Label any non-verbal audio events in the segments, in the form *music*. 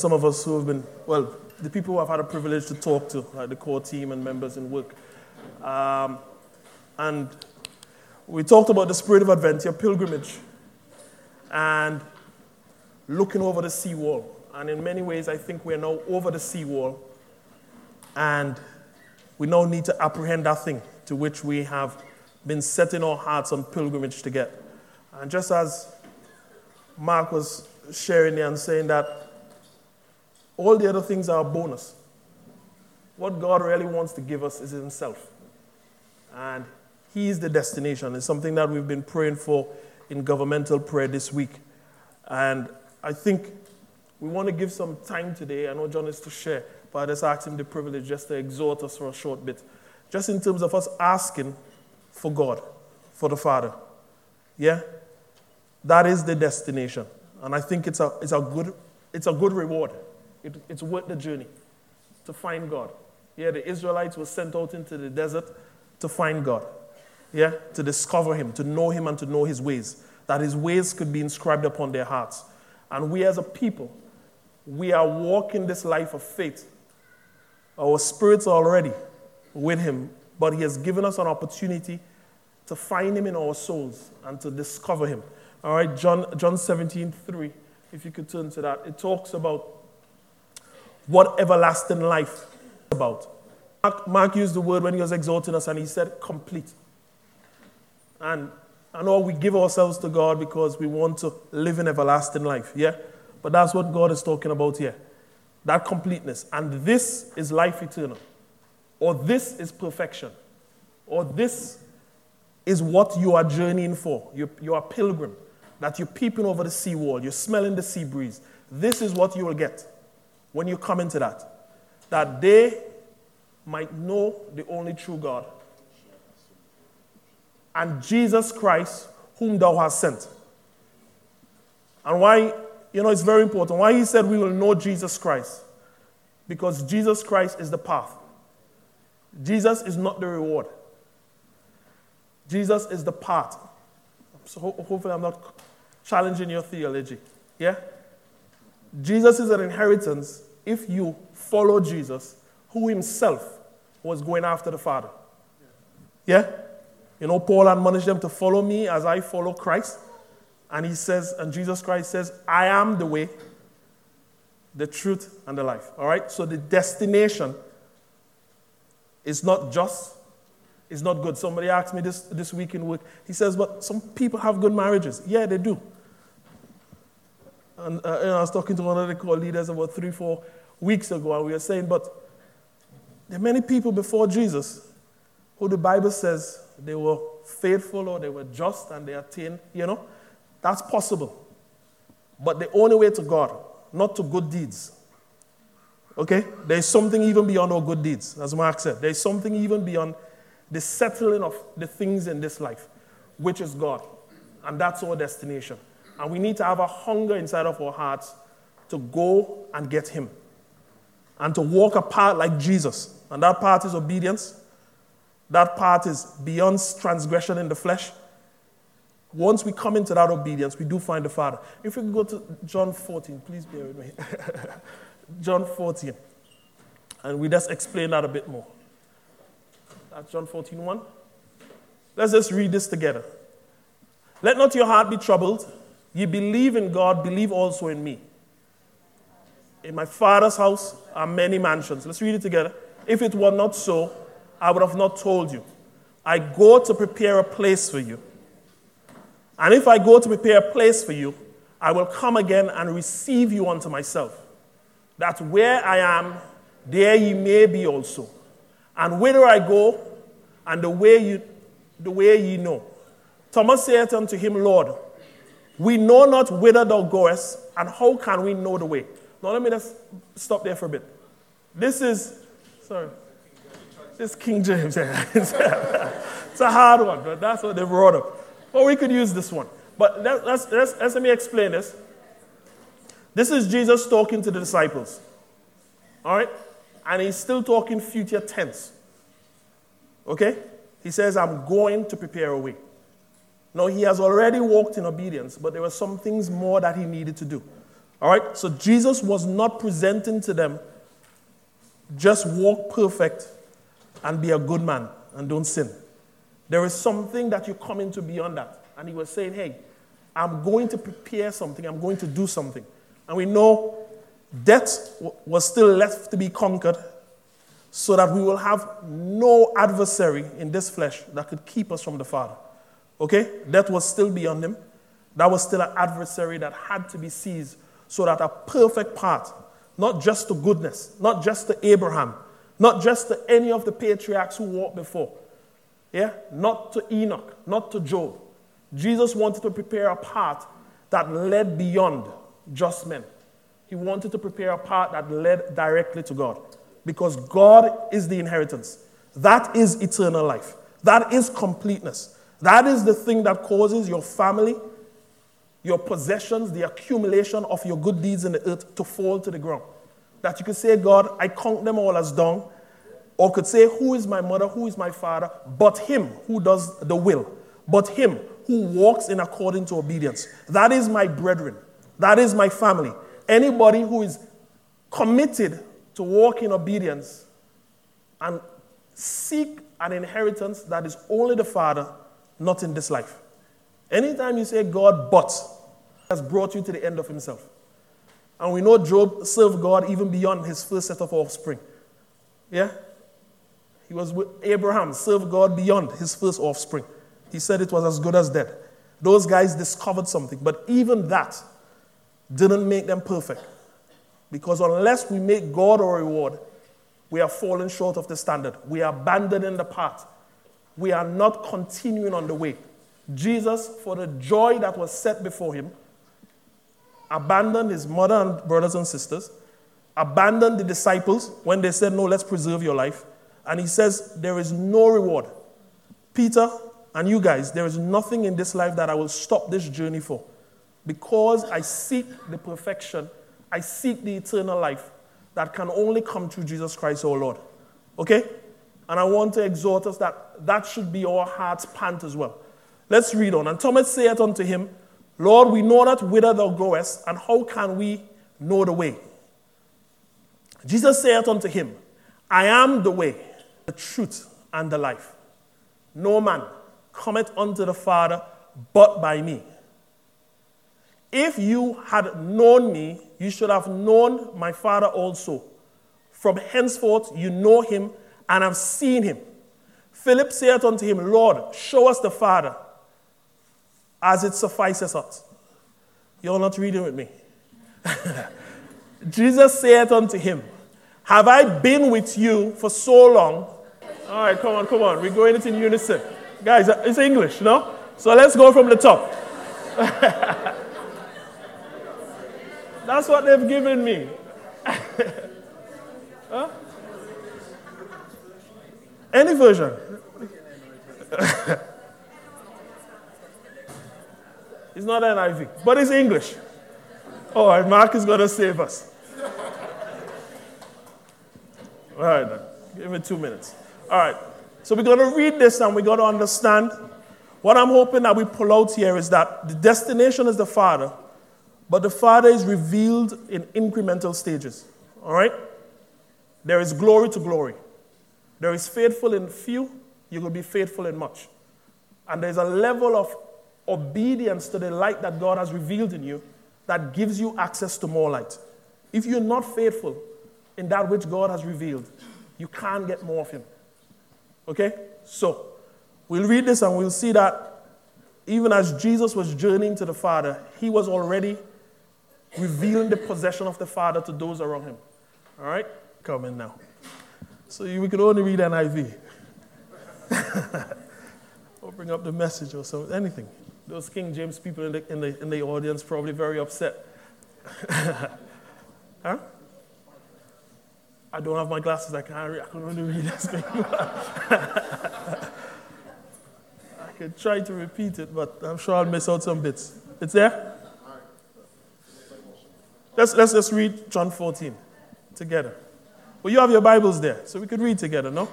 some of us who have been, well, the people who I've had a privilege to talk to, like the core team and members in work. Um, and we talked about the spirit of adventure, pilgrimage, and looking over the seawall. And in many ways, I think we're now over the seawall, and we now need to apprehend that thing to which we have been setting our hearts on pilgrimage to get. And just as Mark was sharing there and saying that all the other things are a bonus. What God really wants to give us is Himself. And He is the destination. It's something that we've been praying for in governmental prayer this week. And I think we want to give some time today. I know John is to share, but I just asked him the privilege just to exhort us for a short bit. Just in terms of us asking for God, for the Father. Yeah? That is the destination. And I think it's a, it's a, good, it's a good reward. It, it's worth the journey to find God. Yeah, the Israelites were sent out into the desert to find God. Yeah, to discover Him, to know Him, and to know His ways. That His ways could be inscribed upon their hearts. And we as a people, we are walking this life of faith. Our spirits are already with Him, but He has given us an opportunity to find Him in our souls and to discover Him. All right, John, John 17, 3, if you could turn to that. It talks about what everlasting life is about. Mark, Mark used the word when he was exhorting us and he said complete. And I know we give ourselves to God because we want to live in everlasting life, yeah? But that's what God is talking about here. That completeness. And this is life eternal. Or this is perfection. Or this is what you are journeying for. You, you are a pilgrim. That you're peeping over the sea wall. You're smelling the sea breeze. This is what you will get when you come into that, that they might know the only true God and Jesus Christ, whom thou hast sent. And why, you know, it's very important. Why he said we will know Jesus Christ? Because Jesus Christ is the path. Jesus is not the reward. Jesus is the path. So hopefully I'm not challenging your theology. Yeah? Jesus is an inheritance if you follow Jesus, who himself was going after the Father. Yeah? You know, Paul admonished them to follow me as I follow Christ. And he says, and Jesus Christ says, I am the way, the truth, and the life. All right? So the destination is not just, it's not good. Somebody asked me this, this week in work. He says, but some people have good marriages. Yeah, they do. And uh, know, I was talking to one of the core leaders about three, four weeks ago, and we were saying, but there are many people before Jesus who the Bible says they were faithful or they were just and they attained, you know, that's possible. But the only way to God, not to good deeds. Okay? There's something even beyond our good deeds, as Mark said. There's something even beyond the settling of the things in this life, which is God. And that's our destination. And we need to have a hunger inside of our hearts to go and get Him and to walk a path like Jesus. And that path is obedience. That path is beyond transgression in the flesh. Once we come into that obedience, we do find the Father. If we go to John 14, please bear with me. *laughs* John 14. And we just explain that a bit more. That's John 14, 1. Let's just read this together. Let not your heart be troubled. Ye believe in God, believe also in me. In my father's house are many mansions. Let's read it together. If it were not so, I would have not told you. I go to prepare a place for you. And if I go to prepare a place for you, I will come again and receive you unto myself. That where I am, there ye may be also. And whither I go, and the way you the way ye know. Thomas saith unto him, Lord, we know not whither thou goest, and how can we know the way? Now let me just stop there for a bit. This is, sorry, this King James. *laughs* it's a hard one, but that's what they brought up. Or we could use this one. But let's, let's, let's, let me explain this. This is Jesus talking to the disciples. All right? And he's still talking future tense. Okay? He says, I'm going to prepare a way. Now, he has already walked in obedience, but there were some things more that he needed to do. All right? So Jesus was not presenting to them just walk perfect and be a good man and don't sin. There is something that you come into beyond that. And he was saying, hey, I'm going to prepare something, I'm going to do something. And we know death was still left to be conquered so that we will have no adversary in this flesh that could keep us from the Father. Okay? Death was still beyond him. That was still an adversary that had to be seized so that a perfect path, not just to goodness, not just to Abraham, not just to any of the patriarchs who walked before, yeah, not to Enoch, not to Job. Jesus wanted to prepare a path that led beyond just men. He wanted to prepare a path that led directly to God because God is the inheritance. That is eternal life. That is completeness. That is the thing that causes your family, your possessions, the accumulation of your good deeds in the earth to fall to the ground. That you could say, God, I count them all as dung. Or could say, Who is my mother? Who is my father? But him who does the will. But him who walks in according to obedience. That is my brethren. That is my family. Anybody who is committed to walk in obedience and seek an inheritance that is only the Father, not in this life. Anytime you say God, but, has brought you to the end of himself. And we know Job served God even beyond his first set of offspring. Yeah? He was with Abraham, served God beyond his first offspring. He said it was as good as dead. Those guys discovered something, but even that didn't make them perfect. Because unless we make God our reward, we are falling short of the standard. We are abandoning the path. We are not continuing on the way. Jesus, for the joy that was set before him, abandoned his mother and brothers and sisters, abandoned the disciples when they said, No, let's preserve your life. And he says, There is no reward. Peter and you guys, there is nothing in this life that I will stop this journey for because I seek the perfection I seek the eternal life that can only come through Jesus Christ, our Lord. Okay? And I want to exhort us that that should be our heart's pant as well. Let's read on. And Thomas saith unto him, Lord, we know not whither thou goest, and how can we know the way? Jesus saith unto him, I am the way, the truth, and the life. No man cometh unto the Father but by me. If you had known me, you should have known my Father also. From henceforth you know him and have seen him. Philip saith unto him, Lord, show us the Father, as it suffices us. You're not reading with me. *laughs* Jesus saith unto him, Have I been with you for so long? All right, come on, come on. We're going it in unison. Guys, uh, it's English, no? So let's go from the top. *laughs* That's what they've given me. *laughs* huh? Any version. *laughs* it's not NIV, but it's English. All right, Mark is going to save us. All right, then. Give me two minutes. All right. So we're going to read this and we're going to understand. What I'm hoping that we pull out here is that the destination is the Father, but the Father is revealed in incremental stages. All right? There is glory to glory. There is faithful in few, you will be faithful in much. And there's a level of obedience to the light that God has revealed in you that gives you access to more light. If you're not faithful in that which God has revealed, you can't get more of Him. Okay? So, we'll read this and we'll see that even as Jesus was journeying to the Father, He was already revealing the possession of the Father to those around him. All right? Coming now. So we could only read NIV. *laughs* or bring up the message or something, anything. Those King James people in the, in the, in the audience probably very upset. *laughs* huh? I don't have my glasses. I can't read. I can only read this thing. *laughs* I could try to repeat it, but I'm sure I'll miss out some bits. It's there? Let's, let's just read John 14 together. Well, you have your Bibles there, so we could read together, no?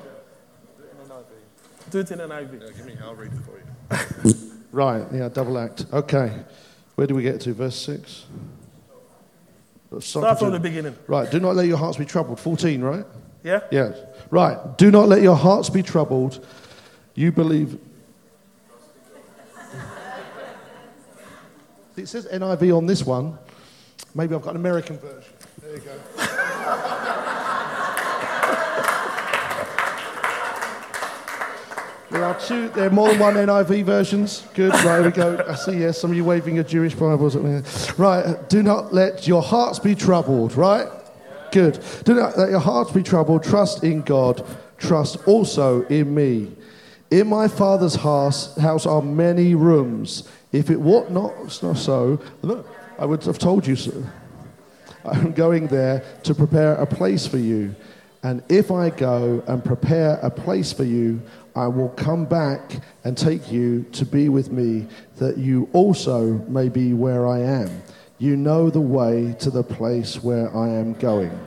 Do it in NIV. Yeah, give me, I'll read it for you. *laughs* right, yeah, double act. Okay. Where do we get to? Verse 6? Start from the beginning. Right. Do not let your hearts be troubled. 14, right? Yeah? Yes. Right. Do not let your hearts be troubled. You believe. It says NIV on this one. Maybe I've got an American version. There you go. There are two, there are more than one NIV versions. Good, right, here we go. I see, yes, some of you waving your Jewish Bibles at me. Right, do not let your hearts be troubled, right? Good. Do not let your hearts be troubled. Trust in God. Trust also in me. In my Father's house, house are many rooms. If it were not so, look, I would have told you so. I'm going there to prepare a place for you. And if I go and prepare a place for you, I will come back and take you to be with me, that you also may be where I am. You know the way to the place where I am going.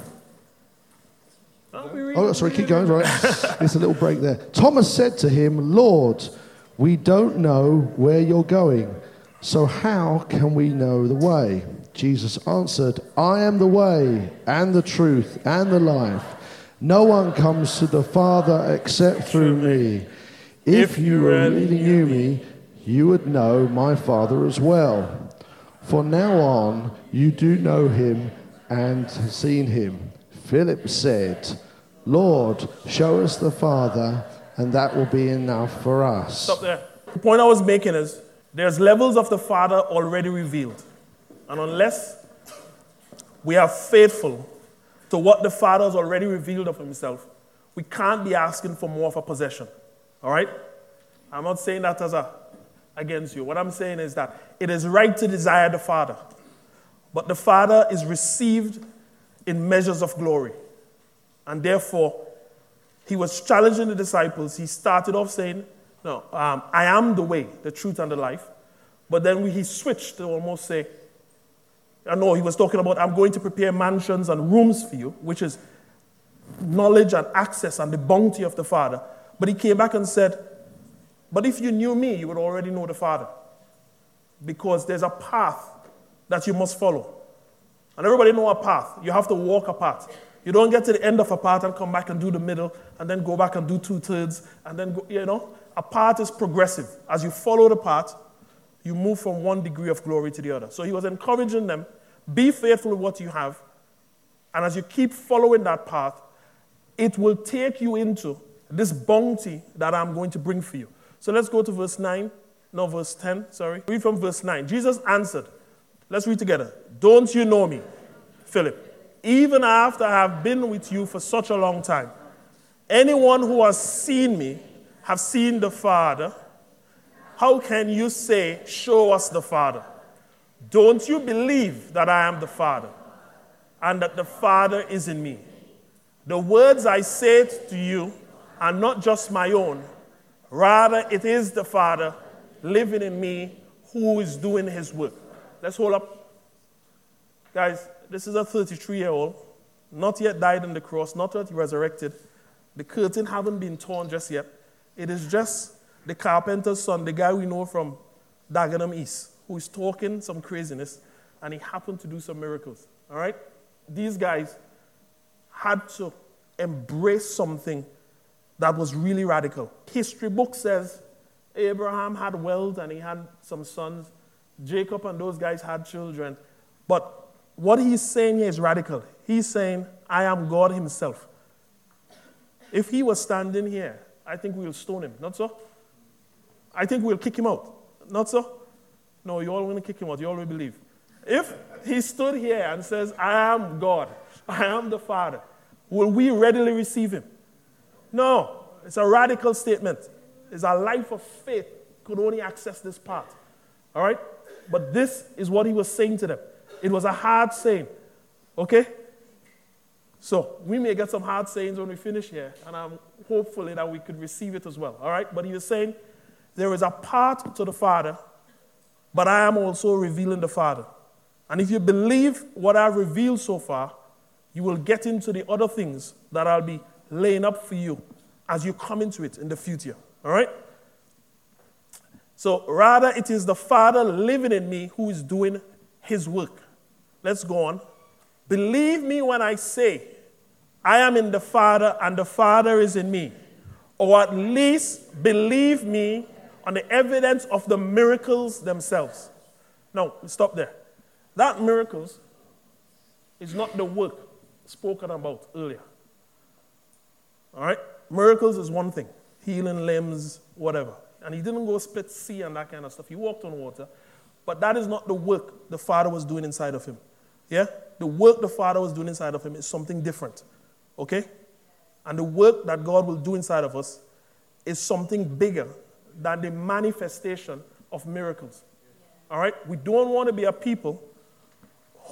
Oh, sorry, keep going, right? *laughs* It's a little break there. Thomas said to him, Lord, we don't know where you're going, so how can we know the way? Jesus answered, I am the way and the truth and the life. No one comes to the Father except through me. If you really knew me, you would know my Father as well. For now on, you do know him and have seen him. Philip said, Lord, show us the Father, and that will be enough for us. Stop there. The point I was making is there's levels of the Father already revealed. And unless we are faithful to what the Father has already revealed of himself, we can't be asking for more of a possession. All right? I'm not saying that as a against you. What I'm saying is that it is right to desire the Father, but the Father is received in measures of glory. And therefore, he was challenging the disciples. He started off saying, No, um, I am the way, the truth, and the life. But then he switched to almost say, I know he was talking about, I'm going to prepare mansions and rooms for you, which is knowledge and access and the bounty of the Father. But he came back and said, But if you knew me, you would already know the Father. Because there's a path that you must follow. And everybody know a path. You have to walk a path. You don't get to the end of a path and come back and do the middle and then go back and do two thirds and then go, you know. A path is progressive. As you follow the path, you move from one degree of glory to the other. So he was encouraging them be faithful with what you have. And as you keep following that path, it will take you into this bounty that I'm going to bring for you. So let's go to verse 9. No, verse 10, sorry. Read from verse 9. Jesus answered, Let's read together. Don't you know me, Philip, even after I have been with you for such a long time? Anyone who has seen me have seen the Father. How can you say, Show us the Father? Don't you believe that I am the Father and that the Father is in me? The words I say to you are not just my own, rather, it is the Father living in me who is doing his work. Let's hold up. Guys, this is a 33 year old, not yet died on the cross, not yet resurrected. The curtain haven't been torn just yet. It is just the carpenter's son, the guy we know from Dagenham East, who is talking some craziness, and he happened to do some miracles. All right? These guys had to embrace something that was really radical. History book says Abraham had wealth and he had some sons. Jacob and those guys had children. But what he's saying here is radical. He's saying, I am God Himself. If he was standing here, I think we'll stone him. Not so? I think we'll kick him out. Not so? No, you all want to kick him out. You all will believe. If he stood here and says, I am God, I am the Father, will we readily receive him? No. It's a radical statement. It's a life of faith could only access this part. All right? But this is what he was saying to them. It was a hard saying. Okay? So we may get some hard sayings when we finish here, and I'm hopefully that we could receive it as well. All right? But he was saying there is a part to the Father, but I am also revealing the Father. And if you believe what I've revealed so far, you will get into the other things that I'll be laying up for you as you come into it in the future. All right? So, rather, it is the Father living in me who is doing his work. Let's go on. Believe me when I say, I am in the Father and the Father is in me. Or at least believe me on the evidence of the miracles themselves. Now, stop there. That miracles is not the work spoken about earlier. All right? Miracles is one thing healing limbs, whatever. And he didn't go split sea and that kind of stuff. He walked on water. But that is not the work the Father was doing inside of him. Yeah? The work the Father was doing inside of him is something different. Okay? And the work that God will do inside of us is something bigger than the manifestation of miracles. All right? We don't want to be a people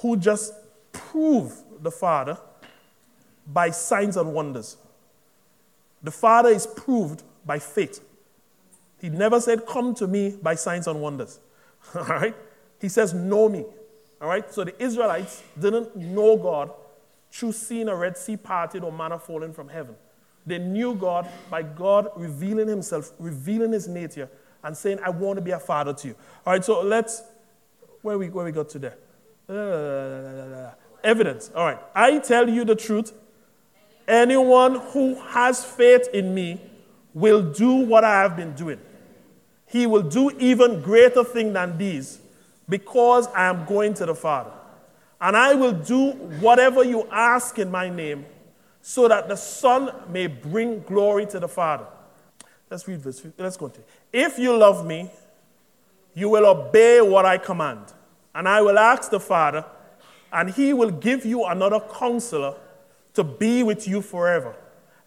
who just prove the Father by signs and wonders. The Father is proved by faith. He never said, Come to me by signs and wonders. *laughs* All right? He says, Know me. All right? So the Israelites didn't know God through seeing a Red Sea parted or manna falling from heaven. They knew God by God revealing Himself, revealing His nature, and saying, I want to be a father to you. All right, so let's, where we, where we got to there? Uh, evidence. All right. I tell you the truth. Anyone who has faith in me will do what I have been doing. He will do even greater thing than these because I am going to the Father. And I will do whatever you ask in my name so that the Son may bring glory to the Father. Let's read this. Let's continue. If you love me, you will obey what I command. And I will ask the Father, and he will give you another counselor to be with you forever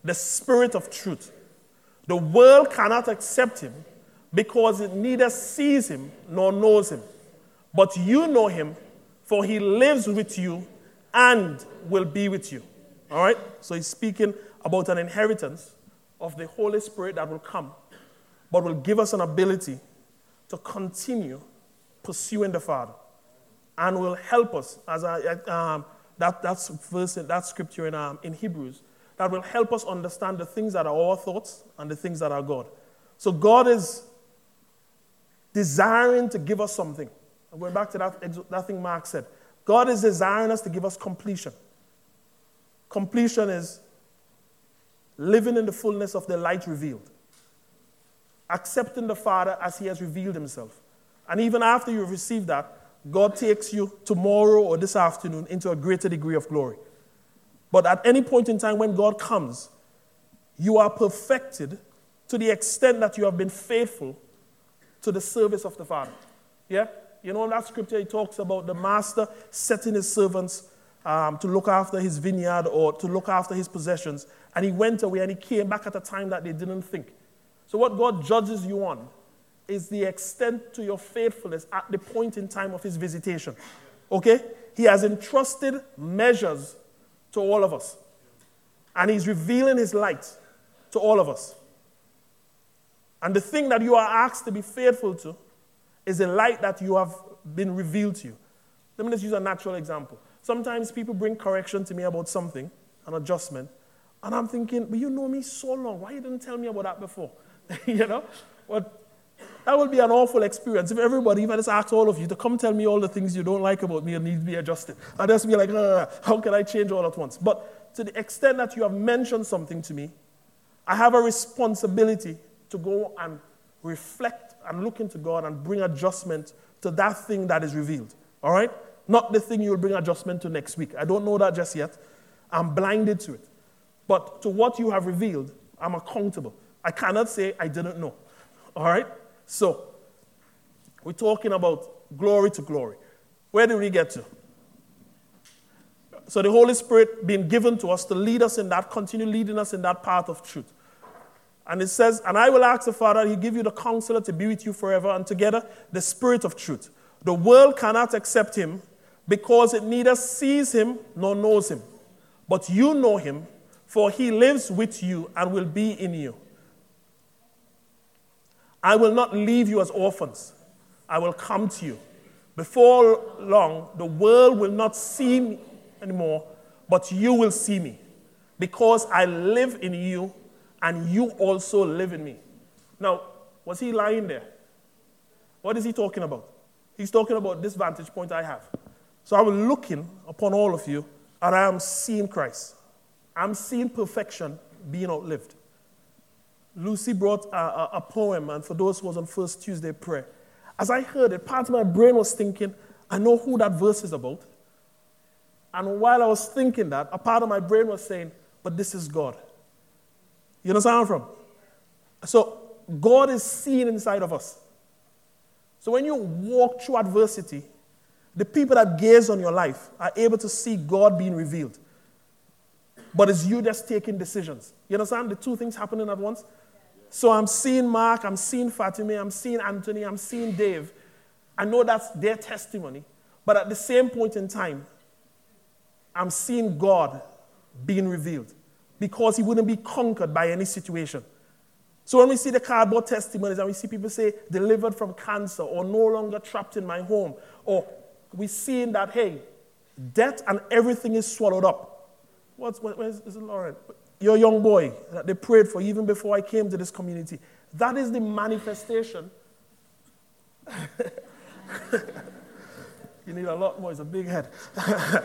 the Spirit of truth. The world cannot accept him because it neither sees him nor knows him. But you know him, for he lives with you and will be with you. All right? So he's speaking about an inheritance of the Holy Spirit that will come, but will give us an ability to continue pursuing the Father and will help us, as I, um, that, that's verse, that scripture in, um, in Hebrews, that will help us understand the things that are our thoughts and the things that are God. So God is desiring to give us something. I'm going back to that, that thing Mark said. God is desiring us to give us completion. Completion is living in the fullness of the light revealed, accepting the Father as He has revealed Himself. And even after you've received that, God takes you tomorrow or this afternoon into a greater degree of glory. But at any point in time when God comes, you are perfected to the extent that you have been faithful to the service of the Father. Yeah? You know, in that scripture, he talks about the master setting his servants um, to look after his vineyard or to look after his possessions. And he went away and he came back at a time that they didn't think. So, what God judges you on is the extent to your faithfulness at the point in time of his visitation. Okay? He has entrusted measures to all of us. And he's revealing his light to all of us. And the thing that you are asked to be faithful to is the light that you have been revealed to you. Let me just use a natural example. Sometimes people bring correction to me about something, an adjustment, and I'm thinking, but you know me so long. Why you didn't tell me about that before? *laughs* you know? But that would be an awful experience if everybody, if I just ask all of you to come tell me all the things you don't like about me and need to be adjusted. I'd just be like, how can I change all at once? But to the extent that you have mentioned something to me, I have a responsibility to go and reflect and look into God and bring adjustment to that thing that is revealed. All right? Not the thing you'll bring adjustment to next week. I don't know that just yet. I'm blinded to it. But to what you have revealed, I'm accountable. I cannot say I didn't know. All right? So, we're talking about glory to glory. Where did we get to? So, the Holy Spirit being given to us to lead us in that, continue leading us in that path of truth. And it says, And I will ask the Father, He give you the counselor to be with you forever, and together the Spirit of truth. The world cannot accept Him because it neither sees Him nor knows Him. But you know Him, for He lives with you and will be in you. I will not leave you as orphans. I will come to you. Before long, the world will not see me anymore, but you will see me because I live in you and you also live in me. Now, was he lying there? What is he talking about? He's talking about this vantage point I have. So I was looking upon all of you and I am seeing Christ. I'm seeing perfection being outlived. Lucy brought a, a, a, poem, and for those who was on First Tuesday prayer, as I heard it, part of my brain was thinking, I know who that verse is about. And while I was thinking that, a part of my brain was saying, but this is God. You understand where I'm from? So God is seen inside of us. So when you walk through adversity, the people that gaze on your life are able to see God being revealed. But it's you that's taking decisions. You understand the two things happening at once? So I'm seeing Mark, I'm seeing Fatima, I'm seeing Anthony, I'm seeing Dave. I know that's their testimony. But at the same point in time, I'm seeing God being revealed because he wouldn't be conquered by any situation. So when we see the cardboard testimonies and we see people say, delivered from cancer or no longer trapped in my home, or we're seeing that, hey, death and everything is swallowed up. What's, where's, is it Lauren? Your young boy that they prayed for even before I came to this community. That is the manifestation. *laughs* you need a lot more, it's a big head. *laughs*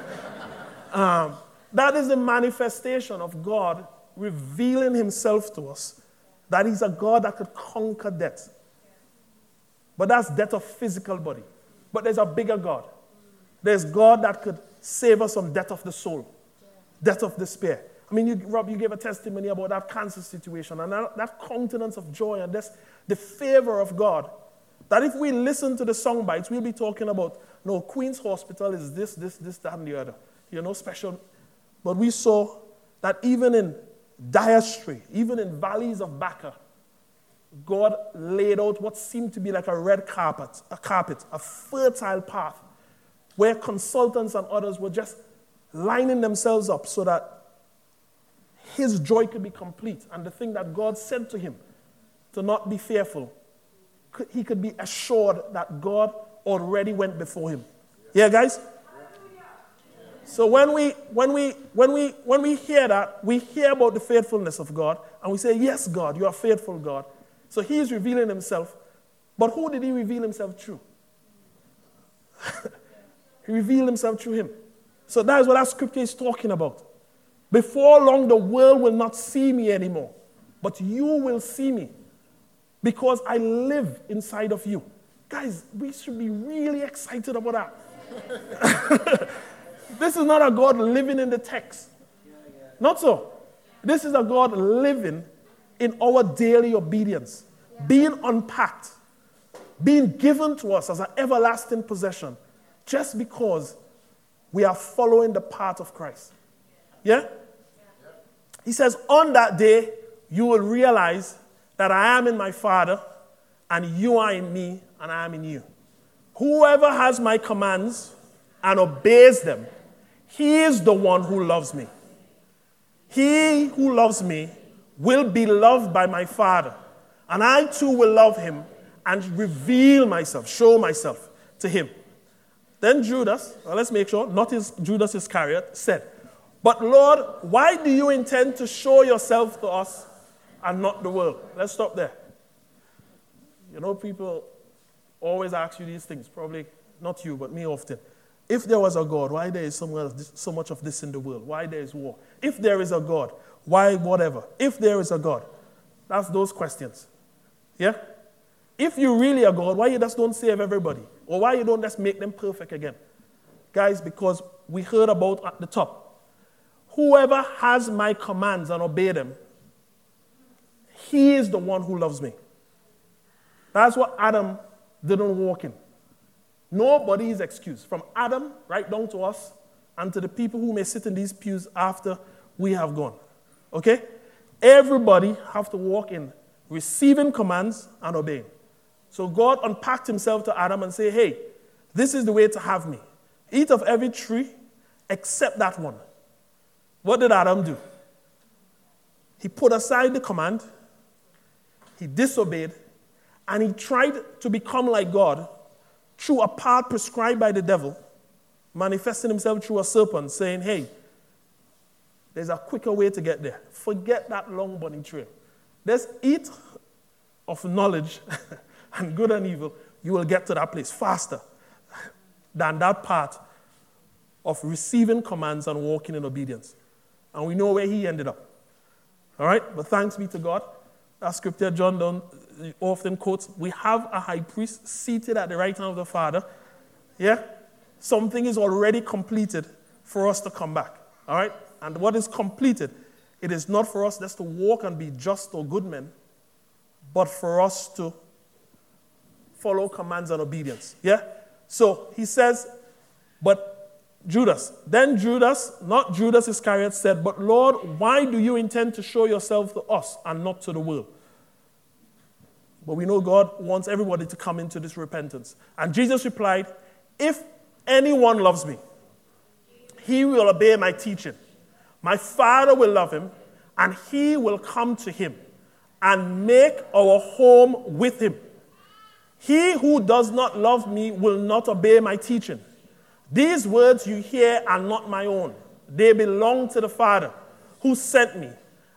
um, that is the manifestation of God revealing himself to us. That he's a God that could conquer death. But that's death of physical body. But there's a bigger God. There's God that could save us from death of the soul, death of despair. I mean, you, Rob, you gave a testimony about that cancer situation and that, that countenance of joy and this, the favor of God. That if we listen to the song bites, we'll be talking about, no, Queen's Hospital is this, this, this, that, and the other. You know, special. But we saw that even in dire even in valleys of Baca, God laid out what seemed to be like a red carpet, a carpet, a fertile path where consultants and others were just lining themselves up so that his joy could be complete. And the thing that God said to him to not be fearful, he could be assured that God already went before him. Yeah, guys? So when we, when, we, when, we, when we hear that, we hear about the faithfulness of God, and we say, Yes, God, you are faithful, God. So he is revealing himself. But who did he reveal himself through? He revealed himself through him. So that is what that scripture is talking about. Before long, the world will not see me anymore, but you will see me because I live inside of you. Guys, we should be really excited about that. *laughs* this is not a God living in the text. Not so. This is a God living in our daily obedience, being unpacked, being given to us as an everlasting possession, just because we are following the path of Christ. Yeah? He says, On that day, you will realize that I am in my Father, and you are in me, and I am in you. Whoever has my commands and obeys them, he is the one who loves me. He who loves me will be loved by my Father, and I too will love him and reveal myself, show myself to him. Then Judas, well, let's make sure, not his, Judas Iscariot, said, But Lord, why do you intend to show yourself to us and not the world? Let's stop there. You know, people always ask you these things, probably not you, but me often. If there was a God, why there is so much of this in the world? Why there is war? If there is a God, why whatever? If there is a God, that's those questions. Yeah? If you really are God, why you just don't save everybody? Or why you don't just make them perfect again? Guys, because we heard about at the top. Whoever has my commands and obey them, he is the one who loves me. That's what Adam didn't walk in. Nobody is excused. From Adam right down to us and to the people who may sit in these pews after we have gone. Okay? Everybody have to walk in receiving commands and obeying. So God unpacked himself to Adam and said, "Hey, this is the way to have me. Eat of every tree except that one." What did Adam do? He put aside the command, he disobeyed, and he tried to become like God through a path prescribed by the devil, manifesting himself through a serpent, saying, Hey, there's a quicker way to get there. Forget that long bunny trail. Let's eat of knowledge *laughs* and good and evil. You will get to that place faster than that part of receiving commands and walking in obedience. And we know where he ended up. All right? But thanks be to God. That scripture John often quotes we have a high priest seated at the right hand of the Father. Yeah? Something is already completed for us to come back. All right? And what is completed, it is not for us just to walk and be just or good men, but for us to follow commands and obedience. Yeah? So he says, but Judas. Then Judas, not Judas Iscariot, said, But Lord, why do you intend to show yourself to us and not to the world? But we know God wants everybody to come into this repentance. And Jesus replied, If anyone loves me, he will obey my teaching. My Father will love him, and he will come to him and make our home with him. He who does not love me will not obey my teaching. These words you hear are not my own. They belong to the Father who sent me.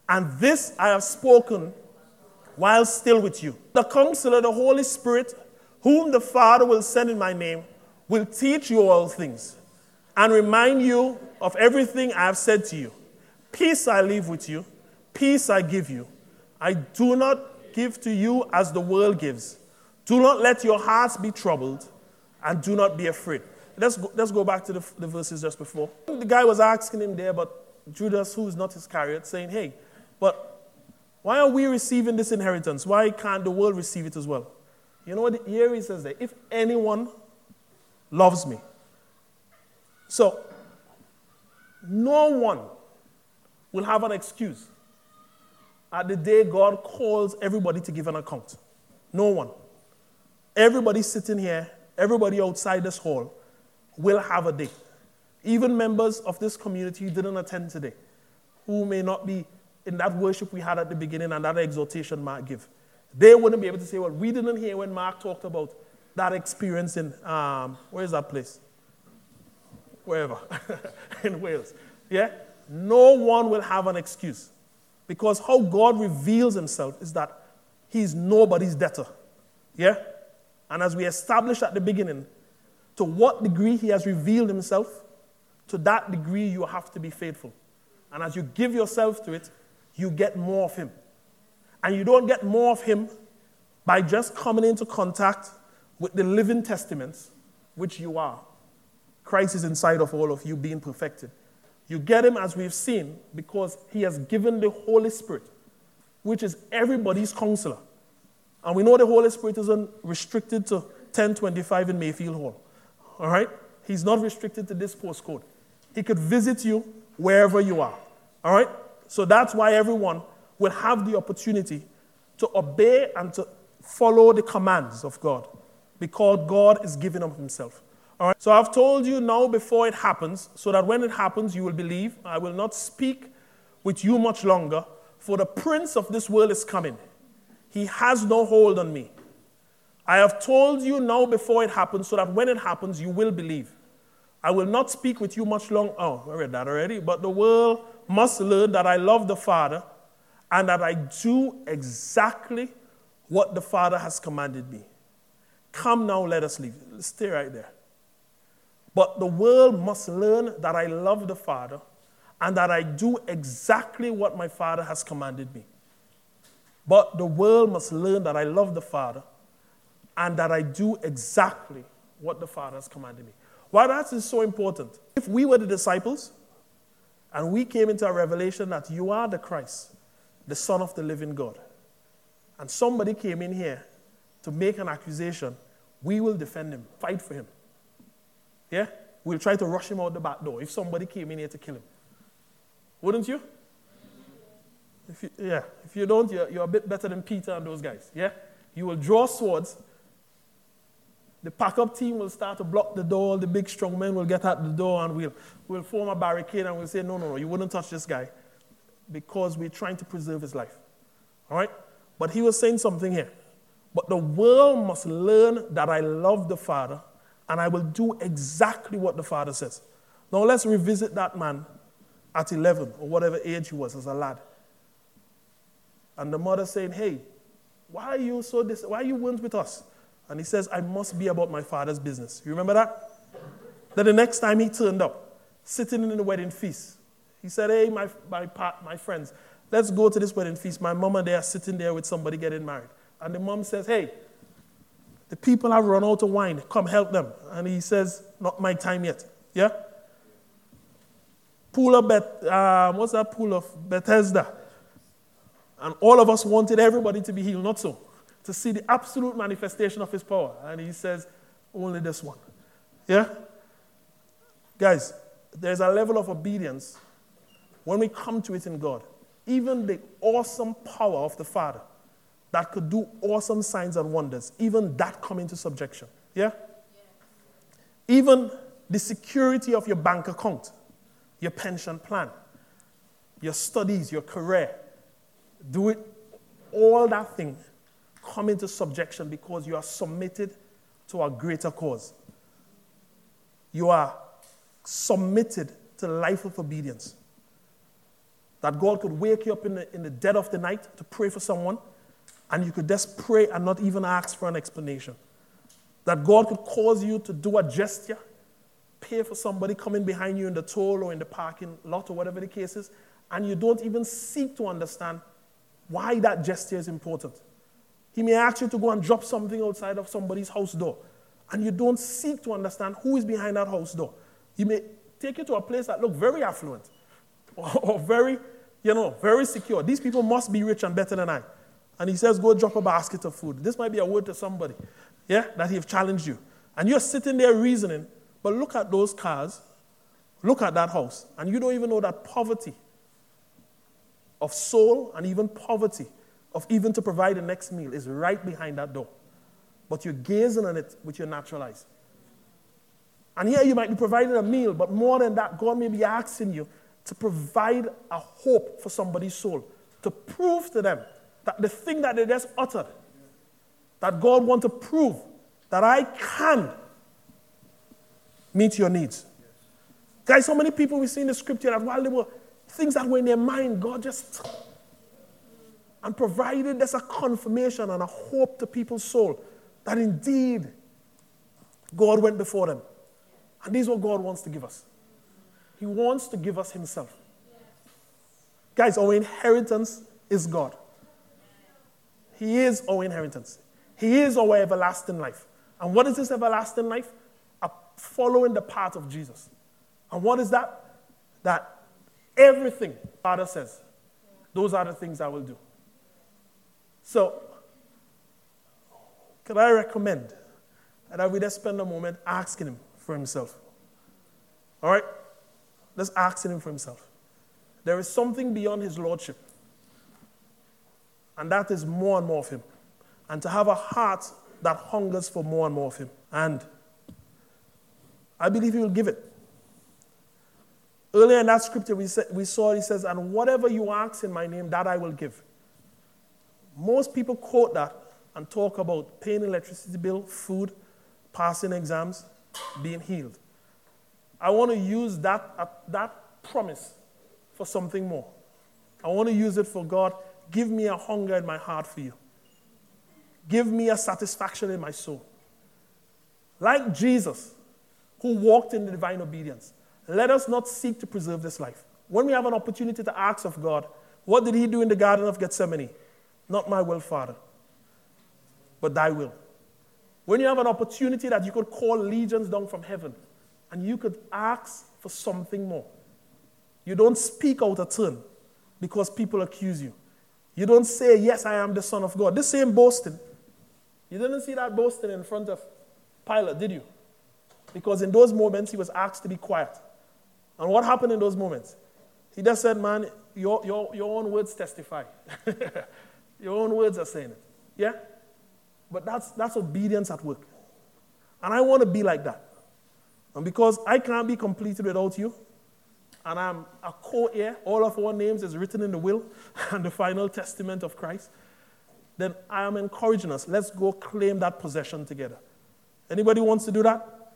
And this I have spoken while still with you. The counselor, the Holy Spirit, whom the Father will send in my name, will teach you all things and remind you of everything I have said to you. Peace I leave with you, peace I give you. I do not give to you as the world gives. Do not let your hearts be troubled, and do not be afraid. Let's go, let's go back to the, the verses just before. The guy was asking him there, but Judas, who is not Iscariot, saying, Hey, but why are we receiving this inheritance? Why can't the world receive it as well? You know what? Here he says that if anyone loves me. So, no one will have an excuse at the day God calls everybody to give an account. No one. Everybody sitting here, everybody outside this hall will have a day. Even members of this community who didn't attend today, who may not be in that worship we had at the beginning and that exhortation Mark gave, they wouldn't be able to say, well, we didn't hear when Mark talked about that experience in, um, where is that place? Wherever, *laughs* in Wales. Yeah? No one will have an excuse. Because how God reveals himself is that he's nobody's debtor. Yeah? And as we established at the beginning, to what degree he has revealed himself, to that degree you have to be faithful. And as you give yourself to it, you get more of him. And you don't get more of him by just coming into contact with the living testaments, which you are. Christ is inside of all of you being perfected. You get him as we've seen because he has given the Holy Spirit, which is everybody's counselor. And we know the Holy Spirit isn't restricted to 1025 in Mayfield Hall. All right? He's not restricted to this postcode. He could visit you wherever you are. All right? So that's why everyone will have the opportunity to obey and to follow the commands of God because God is giving of Himself. All right? So I've told you now before it happens, so that when it happens, you will believe. I will not speak with you much longer, for the prince of this world is coming. He has no hold on me. I have told you now before it happens, so that when it happens, you will believe. I will not speak with you much longer. Oh, I read that already. But the world must learn that I love the Father and that I do exactly what the Father has commanded me. Come now, let us leave. Stay right there. But the world must learn that I love the Father and that I do exactly what my Father has commanded me. But the world must learn that I love the Father and that I do exactly what the Father has commanded me. Why that is so important. If we were the disciples and we came into a revelation that you are the Christ, the Son of the living God, and somebody came in here to make an accusation, we will defend him, fight for him. Yeah? We'll try to rush him out the back door if somebody came in here to kill him. Wouldn't you? If you yeah, if you don't, you're, you're a bit better than Peter and those guys. Yeah? You will draw swords. The pack-up team will start to block the door. The big strong men will get at the door and we'll, we'll form a barricade and we'll say, no, no, no, you wouldn't touch this guy because we're trying to preserve his life. All right? But he was saying something here. But the world must learn that I love the Father and I will do exactly what the Father says. Now let's revisit that man at 11 or whatever age he was as a lad. And the mother saying, Hey, why are you so dis- why are you weren't with us? And he says, I must be about my father's business. You remember that? Then the next time he turned up, sitting in the wedding feast. He said, Hey, my, my, my friends, let's go to this wedding feast. My mom and they are sitting there with somebody getting married. And the mom says, Hey, the people have run out of wine. Come help them. And he says, Not my time yet. Yeah? Pool of Beth, um, what's that pool of Bethesda? And all of us wanted everybody to be healed, not so. To see the absolute manifestation of his power. And he says, Only this one. Yeah? Guys, there's a level of obedience when we come to it in God. Even the awesome power of the Father that could do awesome signs and wonders, even that come into subjection. Yeah? Even the security of your bank account, your pension plan, your studies, your career, do it, all that thing come into subjection because you are submitted to a greater cause. You are submitted to life of obedience. That God could wake you up in the, in the dead of the night to pray for someone, and you could just pray and not even ask for an explanation. That God could cause you to do a gesture, pay for somebody coming behind you in the toll or in the parking lot or whatever the case is, and you don't even seek to understand why that gesture is important. He may ask you to go and drop something outside of somebody's house door, and you don't seek to understand who is behind that house door. He may take you to a place that looks very affluent *laughs* or, very, you know, very secure. These people must be rich and better than I. And he says, go drop a basket of food. This might be a word to somebody, yeah, that he have challenged you. And you're sitting there reasoning, but look at those cars, look at that house, and you don't even know that poverty of soul and even poverty of even to provide the next meal is right behind that door. But you're gazing on it with your natural eyes. And here you might be providing a meal, but more than that, God may be asking you to provide a hope for somebody's soul, to prove to them that the thing that they just uttered, that God wants to prove that I can meet your needs. Guys, so many people we see in the scripture that while they were things that were in their mind, God just and provided there's a confirmation and a hope to people's soul that indeed God went before them. And this is what God wants to give us. He wants to give us Himself. Guys, our inheritance is God. He is our inheritance. He is our everlasting life. And what is this everlasting life? A following the path of Jesus. And what is that? That everything Father says, those are the things I will do. So, can I recommend that we just spend a moment asking Him for Himself? All right? Let's ask Him for Himself. There is something beyond His Lordship, and that is more and more of Him. And to have a heart that hungers for more and more of Him. And I believe He will give it. Earlier in that scripture, we, we saw He says, And whatever you ask in my name, that I will give. Most people quote that and talk about paying electricity bill, food, passing exams, being healed. I want to use that, uh, that promise for something more. I want to use it for God. Give me a hunger in my heart for you. Give me a satisfaction in my soul. Like Jesus, who walked in the divine obedience, let us not seek to preserve this life. When we have an opportunity to ask of God, what did he do in the Garden of Gethsemane? Not my will, Father, but thy will. When you have an opportunity that you could call legions down from heaven and you could ask for something more, you don't speak out of turn because people accuse you. You don't say, Yes, I am the Son of God. This same boasting. You didn't see that boasting in front of Pilate, did you? Because in those moments he was asked to be quiet. And what happened in those moments? He just said, Man, your, your, your own words testify. *laughs* Your own words are saying it. Yeah? But that's, that's obedience at work. And I want to be like that. And because I can't be completed without you, and I'm a co heir, all of our names is written in the will *laughs* and the final testament of Christ, then I am encouraging us. Let's go claim that possession together. Anybody wants to do that?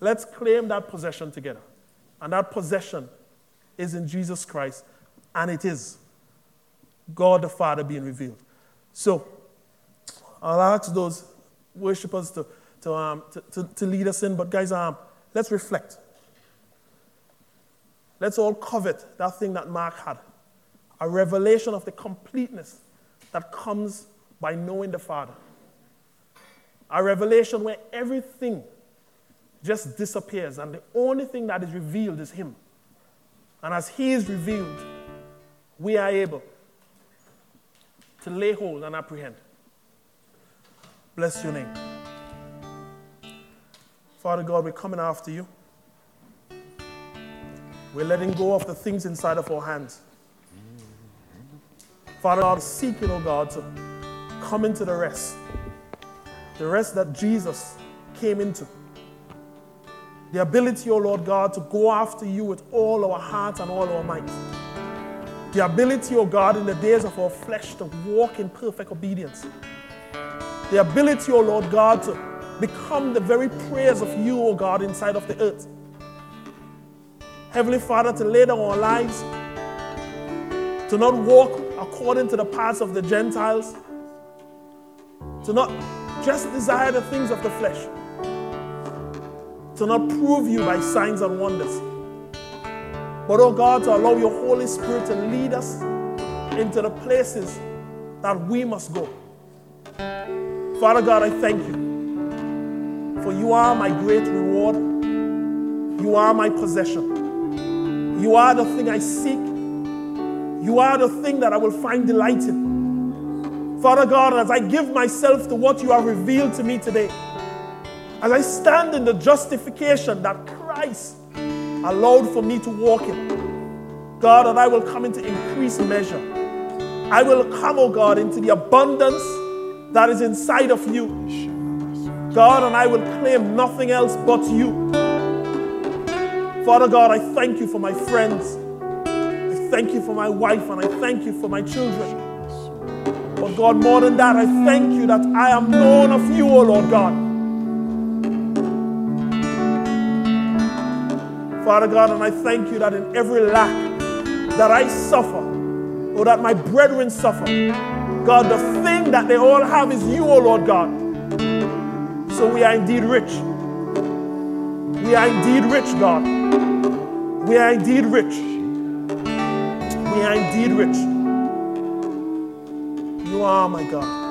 Let's claim that possession together. And that possession is in Jesus Christ, and it is. God the Father being revealed. So, I'll ask those worshippers to, to, um, to, to, to, lead us in, but guys, um, let's reflect. Let's all covet that thing that Mark had a revelation of the completeness that comes by knowing the Father. A revelation where everything just disappears and the only thing that is revealed is Him. And as He is revealed, we are able to lay hold and apprehend. Bless your name. Father God, we're coming after you. We're letting go of the things inside of our hands. Father God, seeking, oh God, to come into the rest. The rest that Jesus came into. The ability, oh Lord God, to go after you with all our heart and all our might. The ability, oh God, in the days of our flesh to walk in perfect obedience. The ability, oh Lord God, to become the very prayers of you, O God, inside of the earth. Heavenly Father, to lay down our lives, to not walk according to the paths of the Gentiles, to not just desire the things of the flesh, to not prove you by signs and wonders, but, oh God, to allow your Holy Spirit to lead us into the places that we must go. Father God, I thank you, for you are my great reward, you are my possession, you are the thing I seek. You are the thing that I will find delight in. Father God, as I give myself to what you have revealed to me today, as I stand in the justification that Christ allowed for me to walk in, God, that I will come into increased measure. I will come, oh God, into the abundance that is inside of you. God, and I will claim nothing else but you. Father God, I thank you for my friends I thank you for my wife and I thank you for my children. But God, more than that, I thank you that I am known of you, O oh Lord God. Father God, and I thank you that in every lack that I suffer, or that my brethren suffer, God, the thing that they all have is you, O oh Lord God. So we are indeed rich. We are indeed rich, God. We are indeed rich we are indeed rich. You are my God.